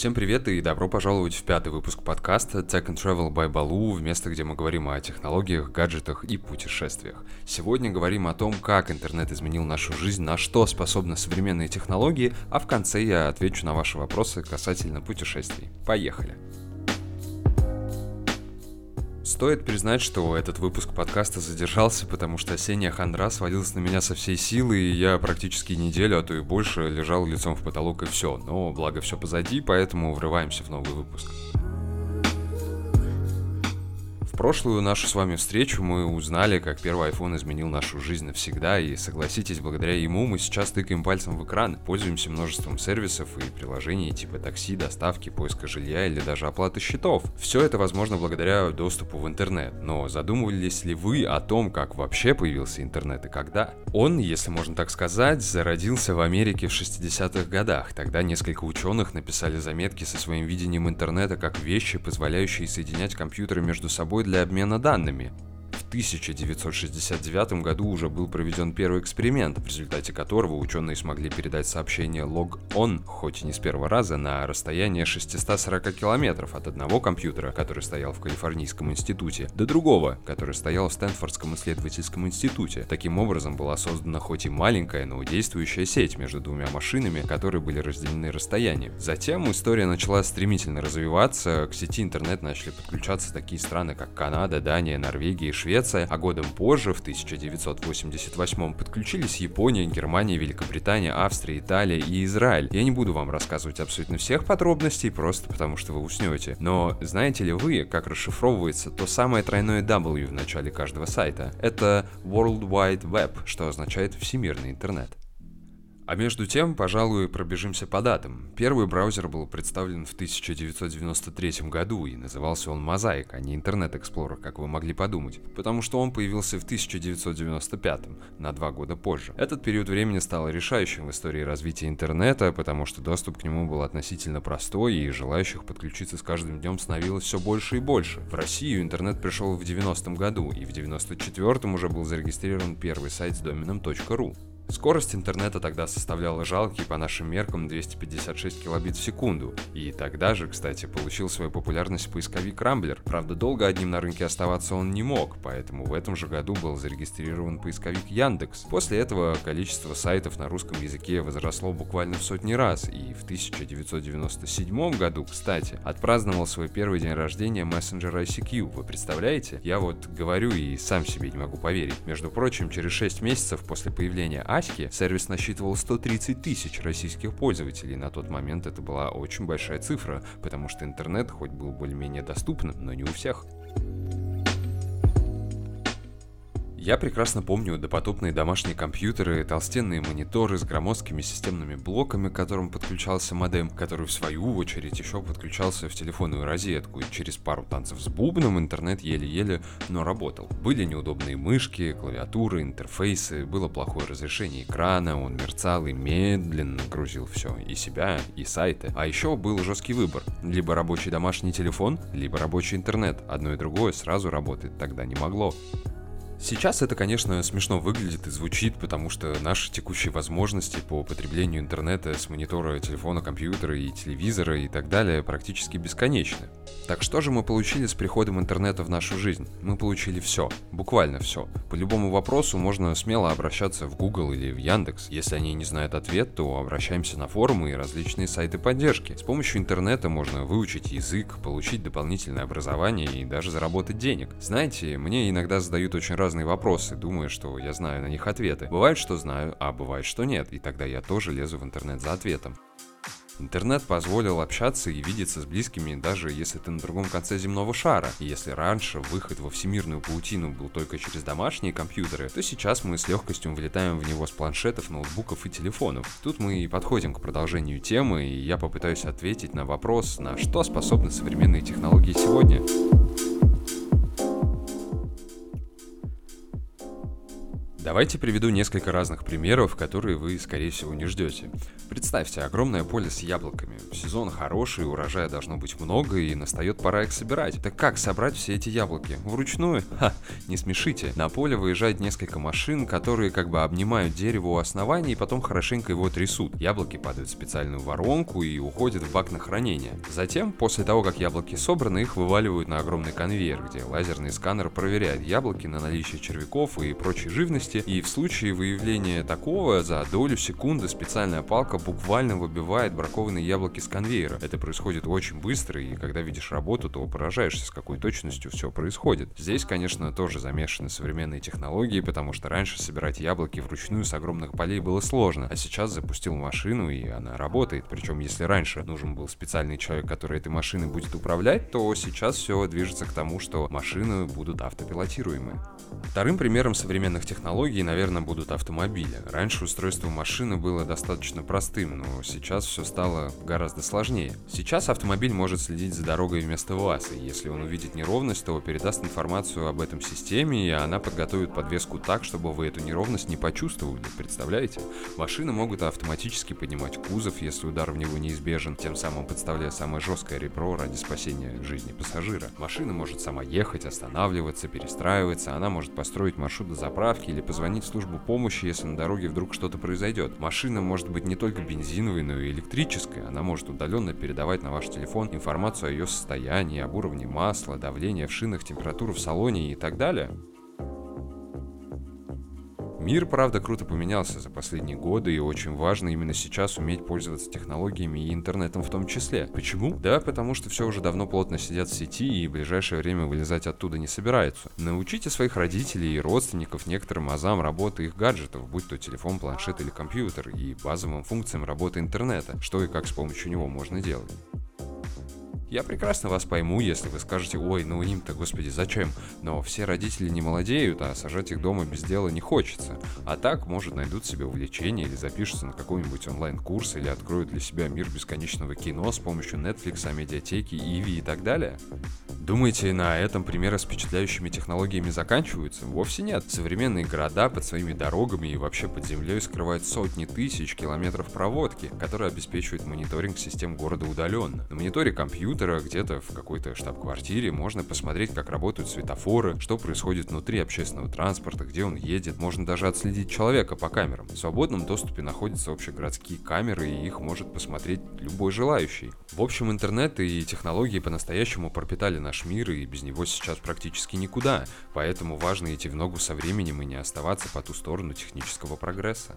Всем привет и добро пожаловать в пятый выпуск подкаста Tech and Travel by Baloo, в место, где мы говорим о технологиях, гаджетах и путешествиях. Сегодня говорим о том, как интернет изменил нашу жизнь, на что способны современные технологии, а в конце я отвечу на ваши вопросы касательно путешествий. Поехали! Стоит признать, что этот выпуск подкаста задержался, потому что осенняя хандра свалилась на меня со всей силы, и я практически неделю, а то и больше, лежал лицом в потолок и все. Но благо все позади, поэтому врываемся в новый выпуск прошлую нашу с вами встречу мы узнали, как первый iPhone изменил нашу жизнь навсегда, и согласитесь, благодаря ему мы сейчас тыкаем пальцем в экран, пользуемся множеством сервисов и приложений типа такси, доставки, поиска жилья или даже оплаты счетов. Все это возможно благодаря доступу в интернет, но задумывались ли вы о том, как вообще появился интернет и когда? Он, если можно так сказать, зародился в Америке в 60-х годах. Тогда несколько ученых написали заметки со своим видением интернета как вещи, позволяющие соединять компьютеры между собой для обмена данными. 1969 году уже был проведен первый эксперимент, в результате которого ученые смогли передать сообщение log-on, хоть и не с первого раза, на расстояние 640 километров от одного компьютера, который стоял в Калифорнийском институте, до другого, который стоял в Стэнфордском исследовательском институте. Таким образом была создана хоть и маленькая, но действующая сеть между двумя машинами, которые были разделены расстоянием. Затем история начала стремительно развиваться, к сети интернет начали подключаться такие страны, как Канада, Дания, Норвегия и Швеция, Швеция, а годом позже, в 1988 подключились Япония, Германия, Великобритания, Австрия, Италия и Израиль. Я не буду вам рассказывать абсолютно всех подробностей, просто потому что вы уснете. Но знаете ли вы, как расшифровывается то самое тройное W в начале каждого сайта? Это World Wide Web, что означает всемирный интернет. А между тем, пожалуй, пробежимся по датам. Первый браузер был представлен в 1993 году, и назывался он Mosaic, а не Internet Explorer, как вы могли подумать, потому что он появился в 1995, на два года позже. Этот период времени стал решающим в истории развития интернета, потому что доступ к нему был относительно простой, и желающих подключиться с каждым днем становилось все больше и больше. В Россию интернет пришел в 90 году, и в 94 уже был зарегистрирован первый сайт с доменом .ru. Скорость интернета тогда составляла жалкие по нашим меркам 256 килобит в секунду. И тогда же, кстати, получил свою популярность поисковик Рамблер. Правда, долго одним на рынке оставаться он не мог, поэтому в этом же году был зарегистрирован поисковик Яндекс. После этого количество сайтов на русском языке возросло буквально в сотни раз, и в 1997 году, кстати, отпраздновал свой первый день рождения мессенджер ICQ. Вы представляете? Я вот говорю и сам себе не могу поверить. Между прочим, через 6 месяцев после появления Аське сервис насчитывал 130 тысяч российских пользователей. На тот момент это была очень большая цифра, потому что интернет хоть был более-менее доступным, но не у всех. Я прекрасно помню допотопные домашние компьютеры, толстенные мониторы с громоздкими системными блоками, к которым подключался модем, который в свою очередь еще подключался в телефонную розетку, и через пару танцев с бубном интернет еле-еле, но работал. Были неудобные мышки, клавиатуры, интерфейсы, было плохое разрешение экрана, он мерцал и медленно грузил все, и себя, и сайты. А еще был жесткий выбор, либо рабочий домашний телефон, либо рабочий интернет, одно и другое сразу работать тогда не могло. Сейчас это, конечно, смешно выглядит и звучит, потому что наши текущие возможности по потреблению интернета с монитора, телефона, компьютера и телевизора и так далее практически бесконечны. Так что же мы получили с приходом интернета в нашу жизнь? Мы получили все, буквально все. По любому вопросу можно смело обращаться в Google или в Яндекс. Если они не знают ответ, то обращаемся на форумы и различные сайты поддержки. С помощью интернета можно выучить язык, получить дополнительное образование и даже заработать денег. Знаете, мне иногда задают очень разные разные вопросы, думая, что я знаю на них ответы. Бывает, что знаю, а бывает, что нет, и тогда я тоже лезу в интернет за ответом. Интернет позволил общаться и видеться с близкими, даже если ты на другом конце земного шара. И если раньше выход во всемирную паутину был только через домашние компьютеры, то сейчас мы с легкостью вылетаем в него с планшетов, ноутбуков и телефонов. Тут мы и подходим к продолжению темы, и я попытаюсь ответить на вопрос, на что способны современные технологии сегодня. Давайте приведу несколько разных примеров, которые вы, скорее всего, не ждете. Представьте, огромное поле с яблоками. Сезон хороший, урожая должно быть много, и настает пора их собирать. Так как собрать все эти яблоки? Вручную? Ха, не смешите. На поле выезжает несколько машин, которые как бы обнимают дерево у основания и потом хорошенько его трясут. Яблоки падают в специальную воронку и уходят в бак на хранение. Затем, после того, как яблоки собраны, их вываливают на огромный конвейер, где лазерный сканер проверяет яблоки на наличие червяков и прочей живности, месте, и в случае выявления такого за долю секунды специальная палка буквально выбивает бракованные яблоки с конвейера. Это происходит очень быстро, и когда видишь работу, то поражаешься, с какой точностью все происходит. Здесь, конечно, тоже замешаны современные технологии, потому что раньше собирать яблоки вручную с огромных полей было сложно, а сейчас запустил машину, и она работает. Причем, если раньше нужен был специальный человек, который этой машиной будет управлять, то сейчас все движется к тому, что машины будут автопилотируемы. Вторым примером современных технологий технологии, наверное, будут автомобили. Раньше устройство машины было достаточно простым, но сейчас все стало гораздо сложнее. Сейчас автомобиль может следить за дорогой вместо вас, и если он увидит неровность, то передаст информацию об этом системе, и она подготовит подвеску так, чтобы вы эту неровность не почувствовали. Представляете? Машины могут автоматически поднимать кузов, если удар в него неизбежен, тем самым подставляя самое жесткое ребро ради спасения жизни пассажира. Машина может сама ехать, останавливаться, перестраиваться, она может построить маршрут до заправки или позвонить в службу помощи, если на дороге вдруг что-то произойдет. Машина может быть не только бензиновой, но и электрической. Она может удаленно передавать на ваш телефон информацию о ее состоянии, об уровне масла, давления в шинах, температуру в салоне и так далее. Мир, правда, круто поменялся за последние годы, и очень важно именно сейчас уметь пользоваться технологиями и интернетом в том числе. Почему? Да, потому что все уже давно плотно сидят в сети и в ближайшее время вылезать оттуда не собираются. Научите своих родителей и родственников некоторым азам работы их гаджетов, будь то телефон, планшет или компьютер, и базовым функциям работы интернета, что и как с помощью него можно делать. Я прекрасно вас пойму, если вы скажете, ой, ну им-то, господи, зачем? Но все родители не молодеют, а сажать их дома без дела не хочется. А так, может, найдут себе увлечение или запишутся на какой-нибудь онлайн-курс или откроют для себя мир бесконечного кино с помощью Netflix, медиатеки, Иви и так далее. Думаете, на этом примеры с впечатляющими технологиями заканчиваются? Вовсе нет. Современные города под своими дорогами и вообще под землей скрывают сотни тысяч километров проводки, которые обеспечивают мониторинг систем города удаленно. На мониторе компьютера где-то в какой-то штаб-квартире можно посмотреть, как работают светофоры, что происходит внутри общественного транспорта, где он едет. Можно даже отследить человека по камерам. В свободном доступе находятся общегородские камеры, и их может посмотреть любой желающий. В общем, интернет и технологии по-настоящему пропитали наш мир, и без него сейчас практически никуда. Поэтому важно идти в ногу со временем и не оставаться по ту сторону технического прогресса.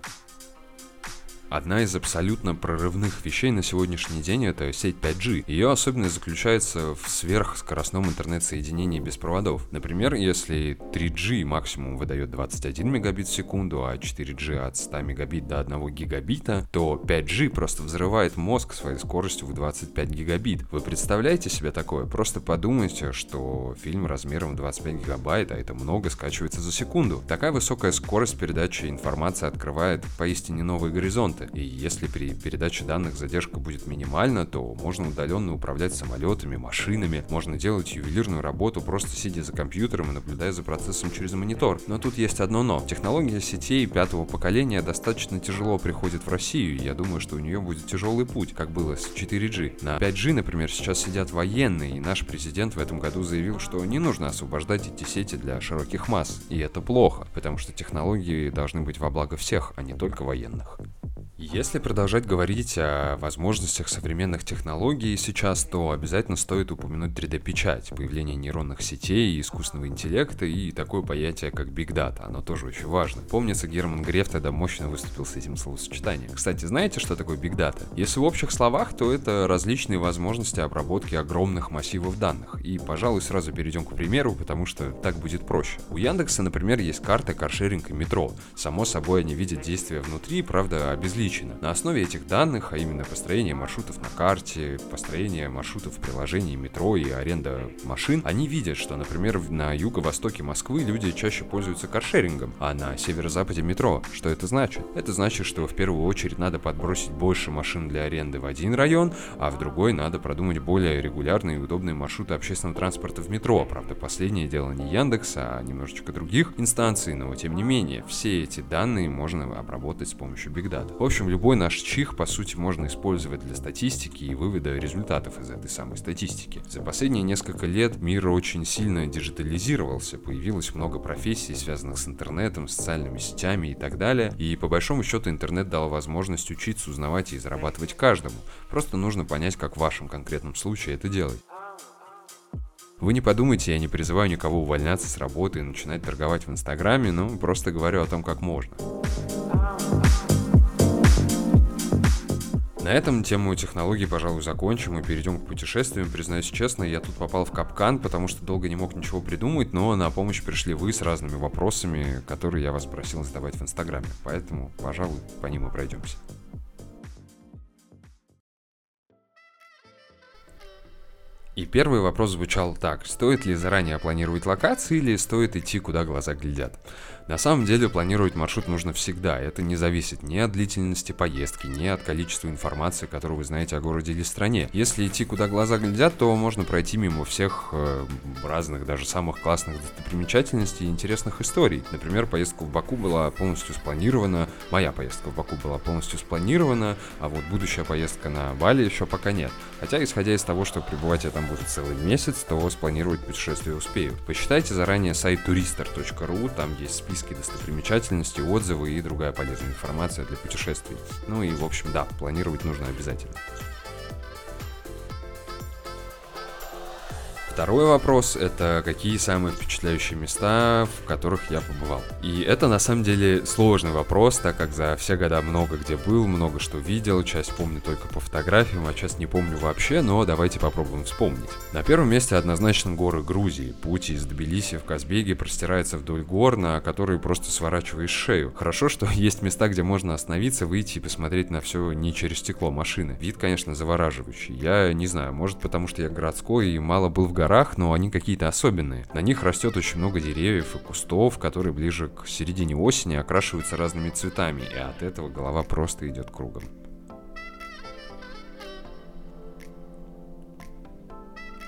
Одна из абсолютно прорывных вещей на сегодняшний день это сеть 5G. Ее особенность заключается в сверхскоростном интернет-соединении без проводов. Например, если 3G максимум выдает 21 мегабит в секунду, а 4G от 100 мегабит до 1 гигабита, то 5G просто взрывает мозг своей скоростью в 25 гигабит. Вы представляете себе такое? Просто подумайте, что фильм размером 25 гигабайт, а это много, скачивается за секунду. Такая высокая скорость передачи информации открывает поистине новые горизонты самолеты. И если при передаче данных задержка будет минимальна, то можно удаленно управлять самолетами, машинами, можно делать ювелирную работу, просто сидя за компьютером и наблюдая за процессом через монитор. Но тут есть одно но. Технология сетей пятого поколения достаточно тяжело приходит в Россию, и я думаю, что у нее будет тяжелый путь, как было с 4G. На 5G, например, сейчас сидят военные, и наш президент в этом году заявил, что не нужно освобождать эти сети для широких масс. И это плохо, потому что технологии должны быть во благо всех, а не только военных. Если продолжать говорить о возможностях современных технологий сейчас, то обязательно стоит упомянуть 3D-печать, появление нейронных сетей, искусственного интеллекта и такое понятие, как Big Data. Оно тоже очень важно. Помнится, Герман Греф тогда мощно выступил с этим словосочетанием. Кстати, знаете, что такое Big Data? Если в общих словах, то это различные возможности обработки огромных массивов данных. И, пожалуй, сразу перейдем к примеру, потому что так будет проще. У Яндекса, например, есть карта каршеринг и метро. Само собой, они видят действия внутри, правда, обезличенно преувеличено. На основе этих данных, а именно построение маршрутов на карте, построение маршрутов в приложении метро и аренда машин, они видят, что, например, на юго-востоке Москвы люди чаще пользуются каршерингом, а на северо-западе метро. Что это значит? Это значит, что в первую очередь надо подбросить больше машин для аренды в один район, а в другой надо продумать более регулярные и удобные маршруты общественного транспорта в метро. Правда, последнее дело не Яндекса, а немножечко других инстанций, но тем не менее, все эти данные можно обработать с помощью Big Data. В общем, любой наш чих, по сути, можно использовать для статистики и вывода результатов из этой самой статистики. За последние несколько лет мир очень сильно диджитализировался, появилось много профессий, связанных с интернетом, социальными сетями и так далее, и по большому счету интернет дал возможность учиться, узнавать и зарабатывать каждому. Просто нужно понять, как в вашем конкретном случае это делать. Вы не подумайте, я не призываю никого увольняться с работы и начинать торговать в Инстаграме, но просто говорю о том, как можно. На этом тему технологий, пожалуй, закончим и перейдем к путешествиям. Признаюсь честно, я тут попал в капкан, потому что долго не мог ничего придумать, но на помощь пришли вы с разными вопросами, которые я вас просил задавать в Инстаграме. Поэтому, пожалуй, по ним и пройдемся. И первый вопрос звучал так. Стоит ли заранее планировать локации или стоит идти, куда глаза глядят? На самом деле планировать маршрут нужно всегда. Это не зависит ни от длительности поездки, ни от количества информации, которую вы знаете о городе или стране. Если идти куда глаза глядят, то можно пройти мимо всех э, разных, даже самых классных достопримечательностей и интересных историй. Например, поездка в Баку была полностью спланирована, моя поездка в Баку была полностью спланирована, а вот будущая поездка на Бали еще пока нет. Хотя, исходя из того, что пребывать я там буду целый месяц, то спланировать путешествие успею. Посчитайте заранее сайт turister.ru, там есть список списки достопримечательностей, отзывы и другая полезная информация для путешествий. Ну и, в общем, да, планировать нужно обязательно. Второй вопрос — это какие самые впечатляющие места, в которых я побывал. И это на самом деле сложный вопрос, так как за все года много где был, много что видел, часть помню только по фотографиям, а часть не помню вообще, но давайте попробуем вспомнить. На первом месте однозначно горы Грузии. Путь из Тбилиси в Казбеге простирается вдоль гор, на которые просто сворачиваешь шею. Хорошо, что есть места, где можно остановиться, выйти и посмотреть на все не через стекло машины. Вид, конечно, завораживающий. Я не знаю, может потому что я городской и мало был в горах, но они какие-то особенные. На них растет очень много деревьев и кустов, которые ближе к середине осени окрашиваются разными цветами, и от этого голова просто идет кругом.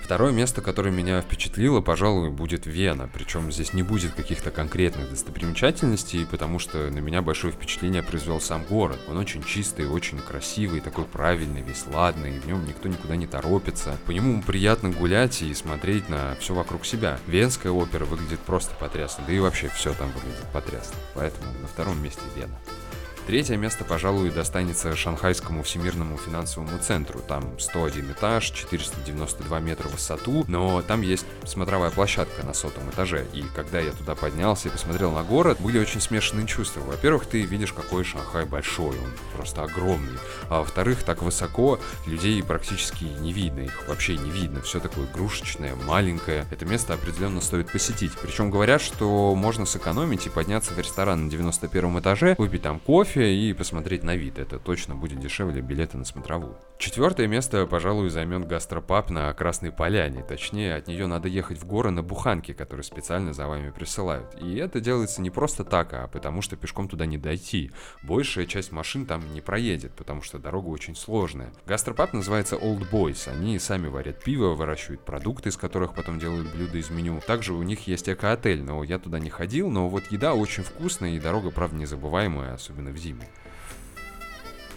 Второе место, которое меня впечатлило, пожалуй, будет Вена. Причем здесь не будет каких-то конкретных достопримечательностей, потому что на меня большое впечатление произвел сам город. Он очень чистый, очень красивый, такой правильный, весь ладный, в нем никто никуда не торопится. По нему приятно гулять и смотреть на все вокруг себя. Венская опера выглядит просто потрясно, да и вообще все там выглядит потрясно. Поэтому на втором месте Вена. Третье место, пожалуй, достанется Шанхайскому всемирному финансовому центру. Там 101 этаж, 492 метра высоту, но там есть смотровая площадка на сотом этаже. И когда я туда поднялся и посмотрел на город, были очень смешанные чувства. Во-первых, ты видишь, какой Шанхай большой, он просто огромный. А во-вторых, так высоко людей практически не видно, их вообще не видно. Все такое игрушечное, маленькое. Это место определенно стоит посетить. Причем говорят, что можно сэкономить и подняться в ресторан на 91 этаже, выпить там кофе, кофе и посмотреть на вид. Это точно будет дешевле билета на смотровую. Четвертое место, пожалуй, займет гастропаб на Красной Поляне. Точнее, от нее надо ехать в горы на буханке, которые специально за вами присылают. И это делается не просто так, а потому что пешком туда не дойти. Большая часть машин там не проедет, потому что дорога очень сложная. Гастропаб называется Old Boys. Они сами варят пиво, выращивают продукты, из которых потом делают блюда из меню. Также у них есть эко-отель, но я туда не ходил, но вот еда очень вкусная и дорога, правда, незабываемая, особенно в zimy.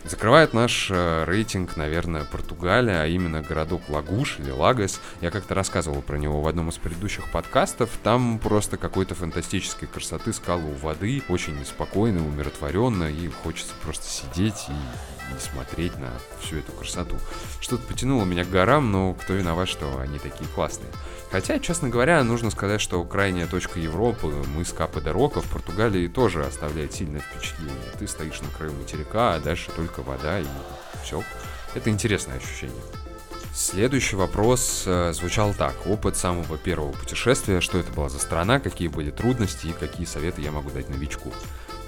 Закрывает наш э, рейтинг, наверное, Португалия, а именно городок Лагуш или Лагос. Я как-то рассказывал про него в одном из предыдущих подкастов. Там просто какой-то фантастической красоты скалы у воды, очень спокойно, умиротворенно, и хочется просто сидеть и и смотреть на всю эту красоту. Что-то потянуло меня к горам, но кто виноват, что они такие классные. Хотя, честно говоря, нужно сказать, что крайняя точка Европы, мыс Капа де Рока в Португалии тоже оставляет сильное впечатление. Ты стоишь на краю материка, а дальше только вода и все. Это интересное ощущение. Следующий вопрос э, звучал так. Опыт самого первого путешествия, что это была за страна, какие были трудности и какие советы я могу дать новичку.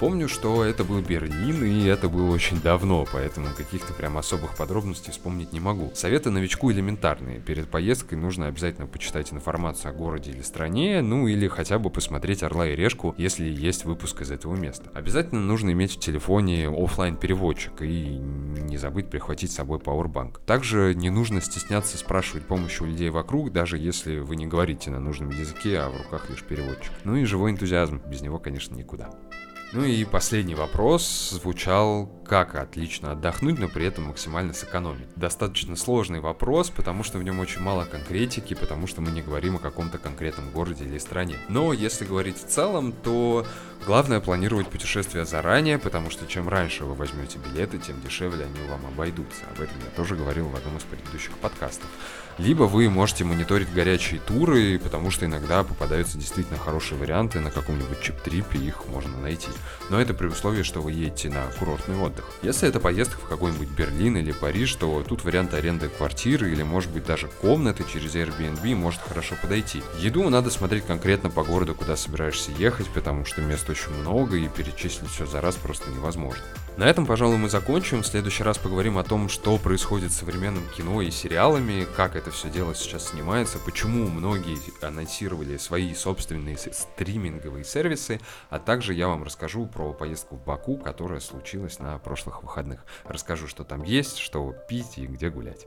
Помню, что это был Берлин, и это было очень давно, поэтому каких-то прям особых подробностей вспомнить не могу. Советы новичку элементарные. Перед поездкой нужно обязательно почитать информацию о городе или стране, ну или хотя бы посмотреть «Орла и решку», если есть выпуск из этого места. Обязательно нужно иметь в телефоне офлайн переводчик и не забыть прихватить с собой Powerbank. Также не нужно стесняться спрашивать помощи у людей вокруг, даже если вы не говорите на нужном языке, а в руках лишь переводчик. Ну и живой энтузиазм, без него, конечно, никуда. Ну и последний вопрос звучал, как отлично отдохнуть, но при этом максимально сэкономить. Достаточно сложный вопрос, потому что в нем очень мало конкретики, потому что мы не говорим о каком-то конкретном городе или стране. Но если говорить в целом, то главное планировать путешествия заранее, потому что чем раньше вы возьмете билеты, тем дешевле они вам обойдутся. Об этом я тоже говорил в одном из предыдущих подкастов. Либо вы можете мониторить горячие туры, потому что иногда попадаются действительно хорошие варианты на каком-нибудь чип-трипе, их можно найти. Но это при условии, что вы едете на курортный отдых. Если это поездка в какой-нибудь Берлин или Париж, то тут вариант аренды квартиры или может быть даже комнаты через Airbnb может хорошо подойти. Еду надо смотреть конкретно по городу, куда собираешься ехать, потому что мест очень много и перечислить все за раз просто невозможно. На этом, пожалуй, мы закончим. В следующий раз поговорим о том, что происходит с современным кино и сериалами, как это все дело сейчас снимается, почему многие анонсировали свои собственные стриминговые сервисы, а также я вам расскажу про поездку в Баку, которая случилась на прошлых выходных. Расскажу, что там есть, что пить и где гулять.